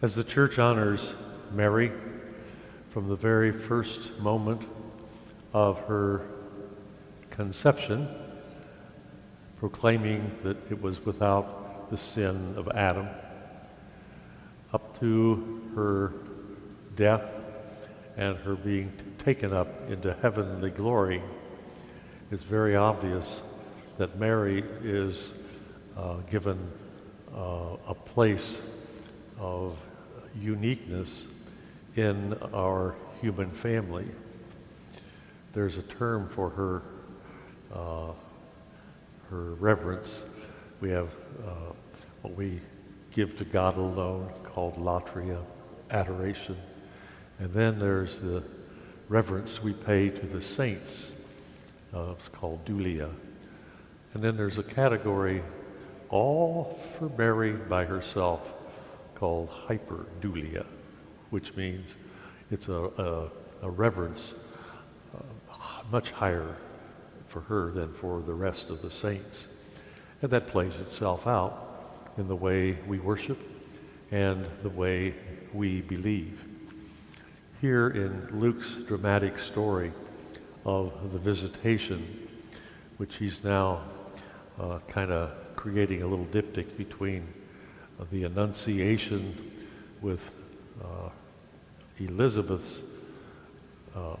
As the church honors Mary from the very first moment of her conception, proclaiming that it was without the sin of Adam, up to her death and her being taken up into heavenly glory, it's very obvious that Mary is uh, given uh, a place of uniqueness in our human family. There's a term for her, uh, her reverence. We have uh, what we give to God alone called latria, adoration. And then there's the reverence we pay to the saints. Uh, it's called dulia. And then there's a category all for Mary by herself called hyperdulia, which means it's a, a, a reverence uh, much higher for her than for the rest of the saints. And that plays itself out in the way we worship and the way we believe. Here in Luke's dramatic story of the visitation, which he's now uh, kind of creating a little diptych between the Annunciation with uh, Elizabeth's, uh,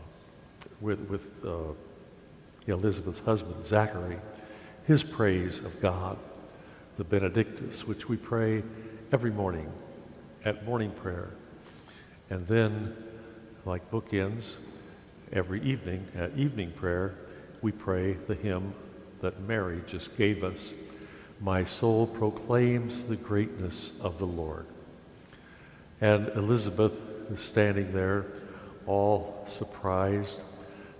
with, with uh, Elizabeth's husband, Zachary, his praise of God, the Benedictus, which we pray every morning at morning prayer. And then, like bookends, every evening at evening prayer, we pray the hymn that Mary just gave us. My soul proclaims the greatness of the Lord. And Elizabeth is standing there, all surprised,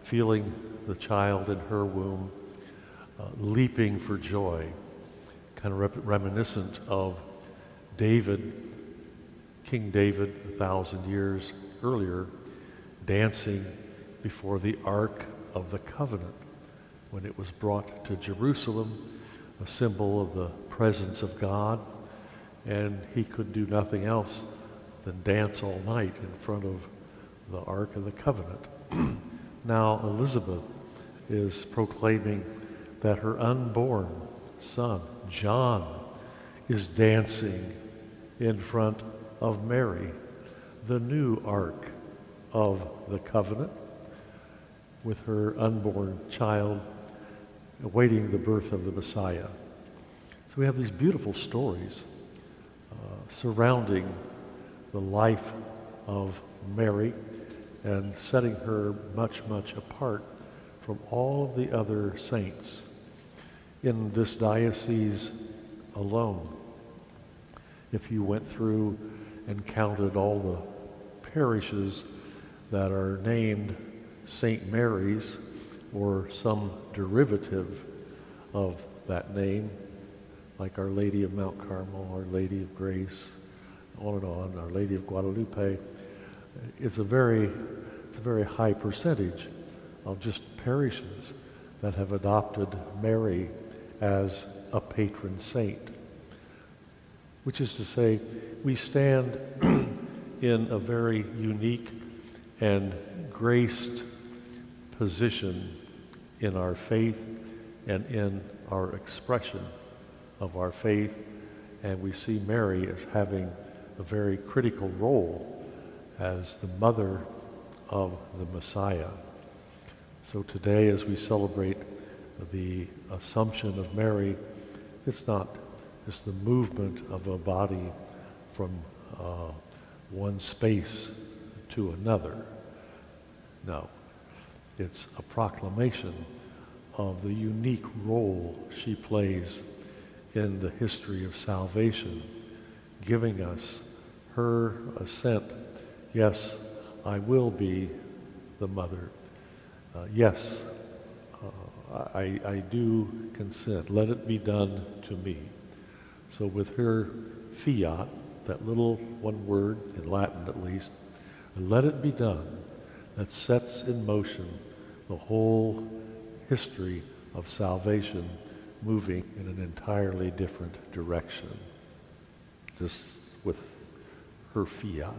feeling the child in her womb, uh, leaping for joy, kind of rep- reminiscent of David, King David, a thousand years earlier, dancing before the Ark of the Covenant when it was brought to Jerusalem, a symbol of the presence of God, and he could do nothing else than dance all night in front of the Ark of the Covenant. now Elizabeth is proclaiming that her unborn son, John, is dancing in front of Mary, the new Ark of the Covenant, with her unborn child awaiting the birth of the Messiah. So we have these beautiful stories uh, surrounding the life of Mary and setting her much, much apart from all of the other saints in this diocese alone. If you went through and counted all the parishes that are named St. Mary's, or some derivative of that name, like Our Lady of Mount Carmel, Our Lady of Grace, on and on, Our Lady of Guadalupe. It's a very, it's a very high percentage of just parishes that have adopted Mary as a patron saint. Which is to say, we stand in a very unique and graced position in our faith and in our expression of our faith. And we see Mary as having a very critical role as the mother of the Messiah. So today, as we celebrate the Assumption of Mary, it's not just the movement of a body from uh, one space to another. No, it's a proclamation of the unique role she plays in the history of salvation, giving us her assent. Yes, I will be the mother. Uh, yes, uh, I, I do consent. Let it be done to me. So with her fiat, that little one word, in Latin at least, let it be done, that sets in motion the whole history of salvation moving in an entirely different direction. Just with her fiat.